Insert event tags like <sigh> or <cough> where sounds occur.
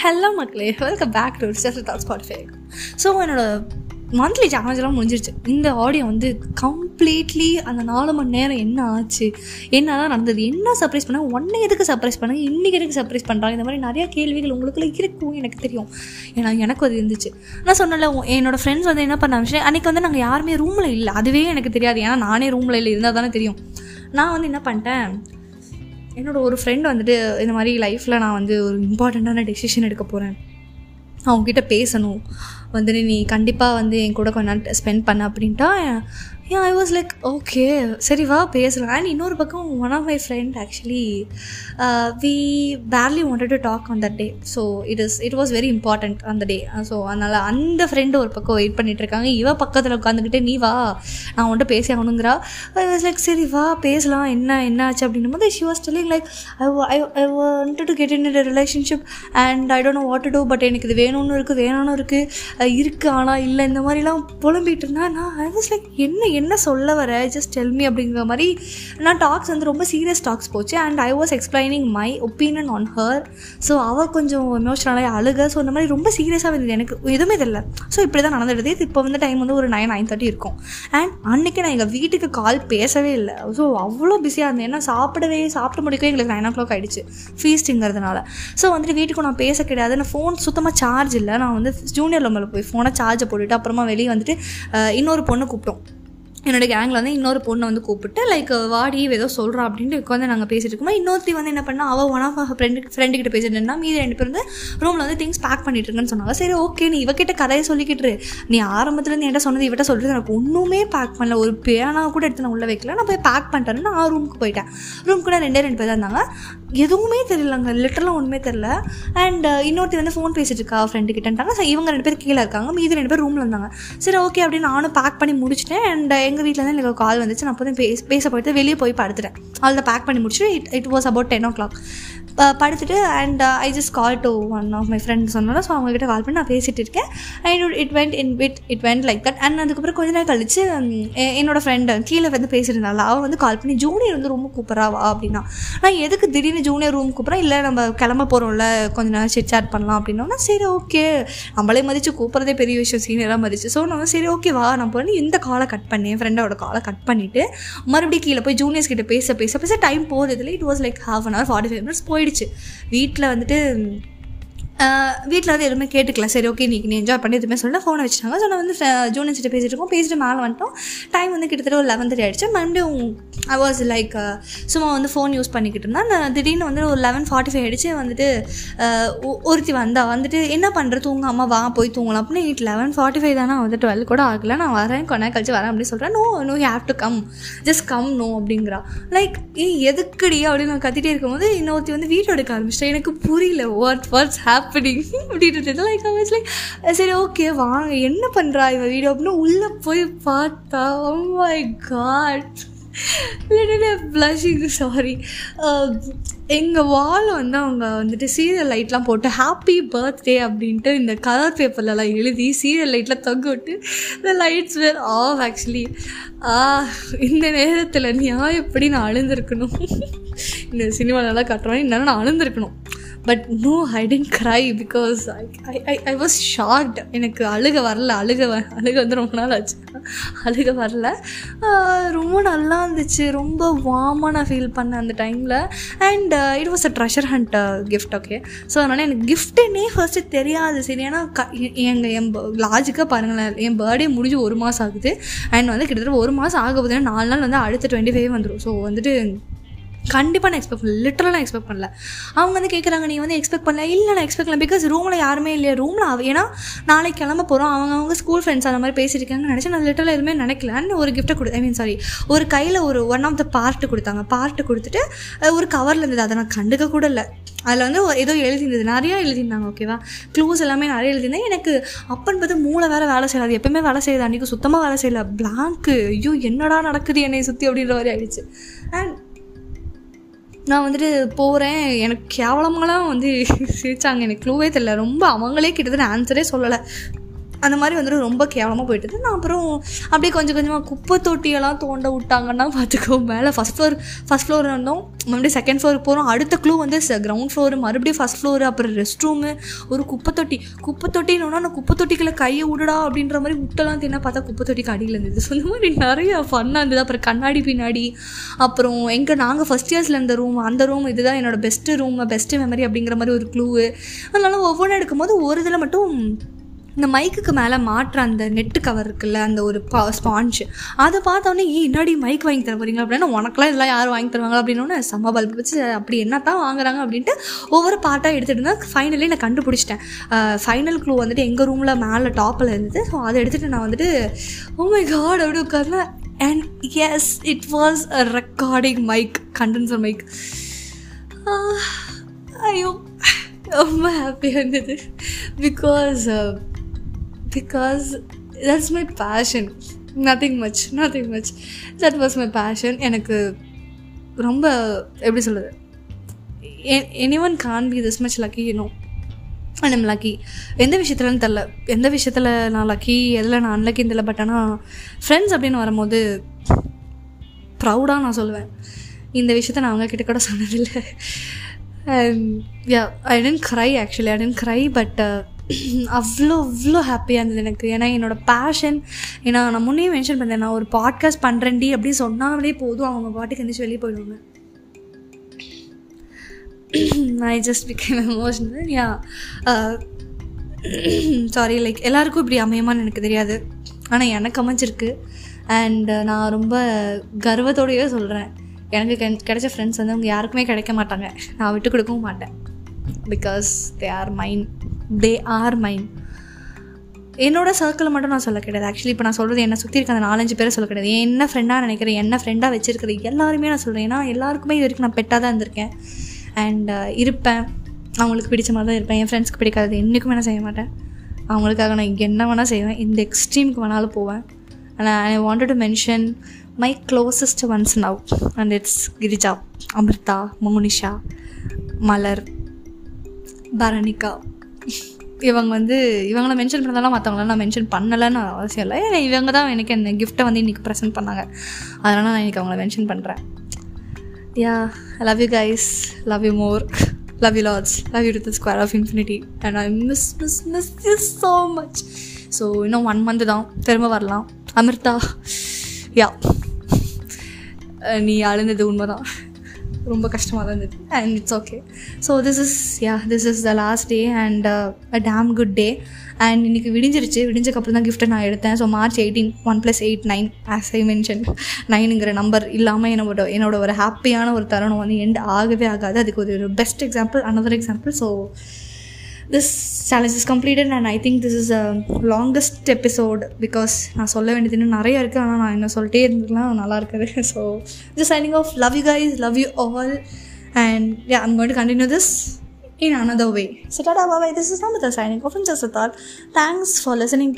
Hello மக்களே. Welcome back to research thought Spotify so என்னோட monthly சேலஞ்செலாம் முடிஞ்சிருச்சு. இந்த ஆடியோ வந்து கம்ப்ளீட்லி அந்த நாலு மணி நேரம் என்ன ஆச்சு என்னதான் நடந்தது என்ன சர்ப்ரைஸ் பண்ணால் ஒன்றை எதுக்கு சர்ப்ரைஸ் பண்ணாங்க இன்றைக்கி எதுக்கு சர்ப்ரைஸ் பண்ணுறாங்க இந்த மாதிரி நிறையா கேள்விகள் உங்களுக்குள்ள இருக்கும் எனக்கு தெரியும். ஏன்னா எனக்கு அது இருந்துச்சு. நான் சொன்னல என்னோட ஃப்ரெண்ட்ஸ் வந்து என்ன பண்ண விஷயம் அன்றைக்கி வந்து நாங்கள் யாருமே ரூமில் இல்லை. அதுவே எனக்கு தெரியாது. ஏன்னா நானே ரூமில் இல்லை இருந்தால் தானே தெரியும். நான் வந்து என்ன பண்ணிட்டேன் என்னோட ஒரு ஃப்ரெண்ட் வந்துட்டு இந்த மாதிரி லைஃப்பில் நான் வந்து ஒரு இம்பார்ட்டண்ட்டான டெசிஷன் எடுக்க போகிறேன் அவங்ககிட்ட பேசணும். வந்துட்டு நீ கண்டிப்பாக வந்து என் கூட கொஞ்ச நாள் ஸ்பெண்ட் பண்ண அப்படின்ட்டா ஏன் ஐ வாஸ் லைக் ஓகே சரி வா பேசலாம். அண்ட் இன்னொரு பக்கம் one of my friend actually we barely wanted to talk on that day so it is it was very important அந்த டே ஸோ அதனால் அந்த ஃப்ரெண்டு ஒரு பக்கம் வெயிட் பண்ணிட்டு இருக்காங்க. இவ பக்கத்தில் உட்காந்துக்கிட்டு நீ வா நான் உன்ட்ட பேசி ஆகணுங்கிறா. ஐ வாஸ் லைக் சரி வா பேசலாம். என்ன என்ன ஆச்சு அப்படின்னும் போது she was telling like I I I want to get in relationship and I don't know what to do but எனக்கு இது வேணும்னு இருக்குது வேணும்னு இருக்குது இருக்குது ஆனால் இல்லை இந்த மாதிரிலாம் புலம்பிகிட்டு இருந்தா நான் ஐ வாஸ் லைக் என்ன என்ன சொல்ல வர? ஜஸ்ட் டெல் மீ அப்படிங்கிற மாதிரி நான் டாக்ஸ் வந்து ரொம்ப சீரியஸ் டாக்ஸ் போச்சு. And I was explaining my opinion on her so அவள் கொஞ்சம் எமோஷனலாக அழுக. ஸோ இந்த மாதிரி ரொம்ப சீரியஸாக இருந்தது எனக்கு எதுவுமே தெரியல. ஸோ இப்படி தான் நடந்துடுது இப்போ வந்து டைம் வந்து ஒரு நைன் நைன் தேர்ட்டி இருக்கும். அண்ட் அன்றைக்கி நான் எங்கள் வீட்டுக்கு கால் பேசவே இல்லை. ஸோ அவ்வளோ பிஸியாக இருந்தேன். ஏன்னா சாப்பிடவே சாப்பிட்டு முடிக்கவே எங்களுக்கு நைன் ஓ கிளாக் ஆகிடுச்சு ஃபீஸ்ட்டுங்கிறதுனால ஸோ வந்துட்டு வீட்டுக்கு நான் பேச கிடையாது. நான் ஃபோன் சுத்தமாக சார்ஜ் இல்லை. நான் வந்து ஜூனியர் லம்பில் போய் ஃபோனை சார்ஜை போட்டுட்டு அப்புறமா வெளியே வந்துட்டு இன்னொரு பொண்ணு கூப்பிட்டோம். என்னோடய கேங்கில் வந்து இன்னொரு பொண்ணை வந்து கூப்பிட்டு லைக் வாடி ஏதோ சொல்கிறா அப்படின்ட்டு உட்காந்து நாங்கள் பேசிட்டு இருக்கோம். இன்னொருத்தி வந்து என்ன பண்ணால் அவள் ஒன் ஆஃப் ஃப்ரெண்டு ஃப்ரெண்டு கிட்ட பேசிட்டு இருந்தா மீதி ரெண்டு பேர் வந்து ரூமில் வந்து திங்ஸ் பேக் பண்ணிட்டு இருக்கேன்னு சொன்னாங்க. சரி ஓகே நீ இவகிட்ட கதையை சொல்லிக்கிட்டு நீ ஆரம்பத்துலேருந்து என்கிட்ட சொன்னது இவட்ட சொல்கிறது எனக்கு ஒன்றுமே பேக் பண்ணல. ஒரு பேனா கூட எடுத்து நான் உள்ளே வைக்கல. நான் போய் பேக் பண்ணிட்டேன்னு நான் ரூமுக்கு போயிட்டேன். ரூம் கூட ரெண்டே ரெண்டு பேர் தான் இருந்தாங்க. எதுவுமே தெரியலங்க. லிட்டரலாக ஒன்றுமே தெரில அண்ட் இன்னொருத்தி வந்து ஃபோன் பேசிட்டு இருக்கா ஃப்ரெண்டு கிட்டன்ட்டாங்க. இவங்க ரெண்டு பேர் கீழே இருக்காங்க. மீதி ரெண்டு பேர் ரூமில் இருந்தாங்க. சரி ஓகே அப்படின்னு நானும் பேக் பண்ணி முடிச்சிட்டேன். அண்ட் எங்கள் வீட்டில் இருந்து எனக்கு கால் வந்துச்சு. நான் அப்போ தான் பேச பேச போயிட்டு வெளியே போய் படுத்துட்டேன். அதில் பேக் பண்ணி முடிச்சு it it was about ten o'clock படுத்துட்டு and I just call to one of my friend சொன்னாலும் ஸோ அவங்ககிட்ட கால் பண்ணி நான் பேசிகிட்டு இருக்கேன். And it went in with it went like that and அதுக்கப்புறம் கொஞ்ச நேரம் கழிச்சு என்னோட ஃப்ரெண்டு கீழே வந்து பேசியிருந்தாள் அவள் வந்து கால் பண்ணி ஜூனியர் வந்து ரொம்ப கூப்பிட்றா வா அப்படின்னா. நான் எதுக்கு திடீர்னு ஜூனியர் ரூம் கூப்பிட்றேன்? இல்லை நம்ம கிளம்ப போகிறோம்ல கொஞ்ச நேரம் சிட் சாட் பண்ணலாம் அப்படின்னா சரி ஓகே நம்மளே மதித்து கூப்பிட்றதே பெரிய விஷயம் சீனியராக மதிச்சு. ஸோ நான் சரி ஓகே வா. நான் பண்ணி இந்த காலை கட் பண்ணி என் ஃப்ரெண்டோட காலை கட் பண்ணிவிட்டு மறுபடியும் கீழே போய் ஜூனியர்ஸ் கிட்ட பேச பேச பேச டைம் போகிறதுல it was like half an hour forty five minutes போயிடுச்சு. வீட்டில் வந்துட்டு வீட்டில் வந்து எதுவுமே கேட்டுக்கல. சரி ஓகே நீ நீ என்ஜாய் பண்ணி எதுவுமே சொல்லிட்டு ஃபோனை வச்சுட்டாங்க. ஸோ நான் வந்து ஜூனியர் கிட்ட பேசிட்டு இருக்கோம். பேசிட்டு மேலே வந்துட்டோம். டைம் வந்து கிட்டத்தட்ட ஒரு லெவன் தேர்ட்டி ஆகிடுச்சு மறுபடியும் ஐ வாஸ் லைக் சும்மா வந்து ஃபோன் யூஸ் பண்ணிக்கிட்டு இருந்தேன். நான் திடீர்னு வந்து ஒரு லெவன் ஃபார்ட்டி ஃபைவ் ஆகிடுச்சு வந்துட்டு ஒருத்தி வந்தா. வந்துட்டு என்ன பண்ணுற தூங்காமல் வா போய் தூங்கலாம். அப்படின்னு எயிட் லெவன் ஃபார்ட்டி ஃபைவ் தானே வந்து டுவெல் கூட ஆகல. நான் வரேன் கொஞ்ச நேரம் கழிச்சு வரேன் அப்படின்னு சொல்கிறேன் no no have to come just come no அப்படிங்கிறா. லைக் ஏ எதுக்குடி? அப்படின்னு நான் கத்திட்டே இருக்கும்போது இன்னொருத்தி வந்து வீடியோ எடுக்க ஆரம்பிச்சிட்டேன் எனக்கு புரியல. வாட் வாட்ஸ் அப்படி அப்படின்ட்டு லைக் அவஸ் லைக் சரி ஓகே வாங்க என்ன பண்ணுறா இவன் வீடியோ அப்படின்னு உள்ளே போய் பார்த்தா oh my god blushing sorry எங்கள் வால் வந்து அவங்க வந்துட்டு சீரியல் லைட்லாம் போட்டு ஹாப்பி பர்த்டே அப்படின்ட்டு இந்த கலர் பேப்பர்லலாம் எழுதி சீரியல் லைட்டில் தொங்க விட்டு இந்த லைட்ஸ் வேர் ஆஃப் ஆக்சுவலி இந்த நேரத்தில் நான் எப்படி நான் அழுந்திருக்கணும்? இந்த சினிமாலலாம் காட்டுறேன் என்னென்னா நான் அழுந்திருக்கணும். But no I didn't cry because I I I was shocked எனக்கு அழுக வரல அழுக வ அழுக வந்து ரொம்ப நாள் ஆச்சு. அழுக வரல. ரொம்ப நல்லா இருந்துச்சு. ரொம்ப வார்மாக நான் ஃபீல் பண்ணேன் அந்த டைமில் and it was a treasure hunt gift okay so அதனால் எனக்கு கிஃப்ட்டுன்னே ஃபர்ஸ்ட்டு தெரியாது. சரி ஏன்னா க எங்கள் என் லாஜிக்காக பாருங்களேன் என் பர்த்டே முடிஞ்சு ஒரு மாதம் ஆகுது. அண்ட் வந்து கிட்டத்தட்ட ஒரு மாதம் ஆக போதுன்னா நாலு நாள் வந்து அடுத்த டுவெண்ட்டி ஃபைவ் வந்துடும் ஸோ வந்துட்டு கண்டிப்பாக நான் எக்ஸ்பெக்ட் பண்ணல. லிட்டரலாக நான் எக்ஸ்பெக்ட் பண்ணல. அவங்க வந்து கேட்குறாங்க நீ வந்து எக்ஸ்பெக்ட் பண்ணல. இல்லை நான் எக்ஸ்பெக்ட் பண்ணல. பிகாஸ் ரூமில் யாருமே இல்லையா. ரூமில் அவ ஏன்னா நாளைக்கு கிளம்ப போகிறோம் அவங்க அவங்க ஸ்கூல் ஃப்ரெண்ட்ஸ் அந்த மாதிரி பேசியிருக்காங்கன்னு நினச்சி நான் லிட்டரலாக எதுவுமே நினைக்கலன்னு ஒரு கிஃப்ட்டை கொடு ஐ மீன் சாரி ஒரு கையில் ஒரு ஒன் ஆஃப் த பார்ட்டு கொடுத்தாங்க. பார்ட்டு கொடுத்துட்டு ஒரு கவரில் இருந்தது. அதை நான் கண்டுக்க கூட இல்லை. அதில் வந்து ஏதோ எழுதியிருந்தது. நிறையா எழுதியிருந்தாங்க ஓகேவா க்ளூஸ் எல்லாமே நிறைய எழுதியிருந்தேன். எனக்கு அப்பன் பார்த்து மூளை வேறு வேலை செய்யலாது எப்பயுமே வேலை செய்யுது. அன்றைக்கி சுத்தமாக வேலை செய்யல. பிளாங்க்கு ஐயோ என்னடா நடக்குது என்னை சுற்றி அப்படின்ற மாதிரி ஆயிடுச்சு. அண்ட் நான் வந்துட்டு போகிறேன் எனக்கு கேவலமாலாம் வந்து சிரித்தாங்க எனக்கு க்ளூவே தெரில ரொம்ப அவங்களே கிட்டத்தட்ட ஆன்சரே சொல்லலை. அந்த மாதிரி வந்துட்டு ரொம்ப கேவலமாக போயிட்டு நான் அப்புறம் அப்படியே கொஞ்சம் கொஞ்சமாக குப்பை தொட்டியெல்லாம் தோண்ட விட்டாங்கன்னா பார்த்துக்கோ மேலே ஃபஸ்ட் ஃப்ளோர் ஃபஸ்ட் ஃப்ளோர் இருந்தோம். மறுபடியும் செகண்ட் ஃப்ளோருக்கு போகிறோம் அடுத்த க்ளூ வந்து கிரவுண்ட் ஃப்ளோர் மறுபடியும் ஃபஸ்ட் ஃப்ளோர் அப்புறம் ரெஸ்ட் ரூமு ஒரு குப்பை தொட்டி. குப்பை தொட்டின்னு நான் குப்பை தொட்டிக்குள்ளே கையை விடுடா அப்படின்ற மாதிரி விட்டெல்லாம் தின்னா பார்த்தா குப்பை தொட்டிக்கு அடியில் இருந்தது. <laughs> ஸோ இந்த மாதிரி நிறைய ஃபன்னாக இருந்தது. அப்புறம் கண்ணாடி பின்னாடி. அப்புறம் எங்கே நாங்கள் ஃபஸ்ட் இயர்ஸில் இருந்த ரூம் அந்த ரூம் இதுதான் என்னோட பெஸ்ட்டு ரூம் பெஸ்ட்டு மெமரி அப்படிங்கிற மாதிரி ஒரு க்ளூவு அதனால ஒவ்வொன்றும் எடுக்கும்போது ஒரு இதில் மட்டும் இந்த மைக்குக்கு மேலே மாட்டுற அந்த நெட்டு கவர் இருக்குல்ல அந்த ஒரு பா ஸ்பான்ஜ் அதை பார்த்தோன்னே ஏ இன்னாடி மைக் வாங்கி தர போகிறீங்க அப்படின்னா உனக்குலாம் இதெல்லாம் யார் வாங்கி தருவாங்க? அப்படின்னோடனே செம்ம பல்ப் வச்சு அப்படி என்ன தான் வாங்குறாங்க? அப்படின்ட்டு ஒவ்வொரு பார்ட்டாக எடுத்துகிட்டு இருந்தால் ஃபைனலி நான் கண்டுபிடிச்சிட்டேன். ஃபைனல் க்ளூ வந்துட்டு எங்கள் ரூமில் மேலே டாப்பில் இருந்தது. ஸோ அதை எடுத்துகிட்டு நான் வந்துட்டு ஓ மை காட் அப்படி உட்கார்ந்தேன். And yes it was a recording mic condenser mic ஐயோ ரொம்ப ஹாப்பியாக இருந்தது. Because because that's my passion nothing much nothing much that was my passion எனக்கு ரொம்ப எப்படி சொல்கிறது any one can be this much lucky you know and I'm lucky எந்த விஷயத்துலன்னு தெரில எந்த விஷயத்தில் நான் லக்கி எதில் நான் அன்லக்கின்னு தெரியல. பட் ஆனால் ஃப்ரெண்ட்ஸ் அப்படின்னு வரும்போது ப்ரௌடாக நான் சொல்லுவேன். இந்த விஷயத்த நான் அவங்கக்கிட்ட கூட சொன்னதில்லை. Yeah I didn't cry actually I didn't cry but <laughs> அவ்வளோ அவ்வளோ ஹாப்பியாக இருந்தது எனக்கு. ஏன்னா என்னோடய பேஷன் ஏன்னா நான் முன்னே மென்ஷன் பண்ணேன் நான் ஒரு பாட்காஸ்ட் பண்ணுறேன்டி அப்படின்னு சொன்னாலே போதும் அவங்க பாட்டுக்கு எந்திரிச்சு வெளியே போயிடுவாங்க. I just became emotional yeah sorry like எல்லாருக்கும் இப்படி அமையுமான்னு எனக்கு தெரியாது. ஆனால் எனக்கு அமைஞ்சிருக்கு. அண்ட் uh, நான் ரொம்ப கர்வத்தோடையே சொல்கிறேன் எனக்கு கெ- கிடைச்ச ஃப்ரெண்ட்ஸ் வந்து அவங்க யாருக்குமே கிடைக்க மாட்டாங்க. நான் விட்டு கொடுக்கவும் மாட்டேன். Because they are mind they are mine என்னோட சர்க்கிள் மட்டும் நான் சொல்ல கிடையாது. ஆக்சுவலி இப்போ நான் சொல்கிறது என்ன சுற்றி இருக்க அந்த நாலஞ்சு பேரை சொல்ல கிடையாது. என்ன ஃப்ரெண்டாக நினைக்கிறேன் என்ன ஃப்ரெண்டாக வச்சிருக்கிறது எல்லாருமே நான் சொல்கிறேன் ஏன்னா எல்லாருக்குமே இது வரைக்கும் நான் பெட்டாக தான் இருந்திருக்கேன். அண்ட் uh, இருப்பேன். அவங்களுக்கு பிடிச்ச மாதிரி தான் இருப்பேன். என் ஃப்ரெண்ட்ஸ்க்கு பிடிக்காது என்றைக்குமே நான் செய்ய மாட்டேன். அவங்களுக்காக நான் என்ன வேணால் செய்வேன். இந்த எக்ஸ்ட்ரீமுக்கு வேணாலும் போவேன். And I wanted to mention my closest ones now and it's Girija Amirtha Monisha Malar Baranika இவங்க வந்து இவங்கள மென்ஷன் பண்ணதெல்லாம் மற்றவங்களாம் நான் மென்ஷன் பண்ணலைன்னு அவசியம் இல்லை. ஏன்னா இவங்க தான் எனக்கு என்ன கிஃப்ட்டை வந்து இன்றைக்கி ப்ரெசென்ட் பண்ணாங்க. அதனால் நான் இன்றைக்கி அவங்கள மென்ஷன் பண்ணுறேன் yeah love you guys love you more love you lots love you to the square of infinity and I miss miss miss you so much so இன்னும் ஒன் மந்த் தான். திரும்ப வரலாம். அமிர்தா. யா நீ அழுந்தது உண்மைதான். ரொம்ப கஷ்டமாக தான் இருந்தது. And it's okay so this is yeah this is the last day and a damn good day and இன்னைக்கு விடிஞ்சிருச்சு. விடிஞ்சக்கப்புறம் தான் கிஃப்ட்டை நான் எடுத்தேன். So March eighteen one plus eight nine as I mention நைனுங்கிற number இல்லாமல் என்னோட என்னோட ஒரு ஹாப்பியான ஒரு தருணம் வந்து எண்ட் ஆகவே ஆகாது. அதுக்கு ஒரு best example another example so this challenge is completed and I think this is a longest episode because நான் சொல்ல வேண்டியது இன்னும் நிறைய இருக்குது ஆனால் நான் இன்னும் சொல்லிட்டே இருந்துக்கலாம் நல்லா இருக்குது. So just signing off love you guys love you all and yeah I'm going to continue this in another way So, tada, bye bye. This is Namita signing off. And just a thought. Thanks for listening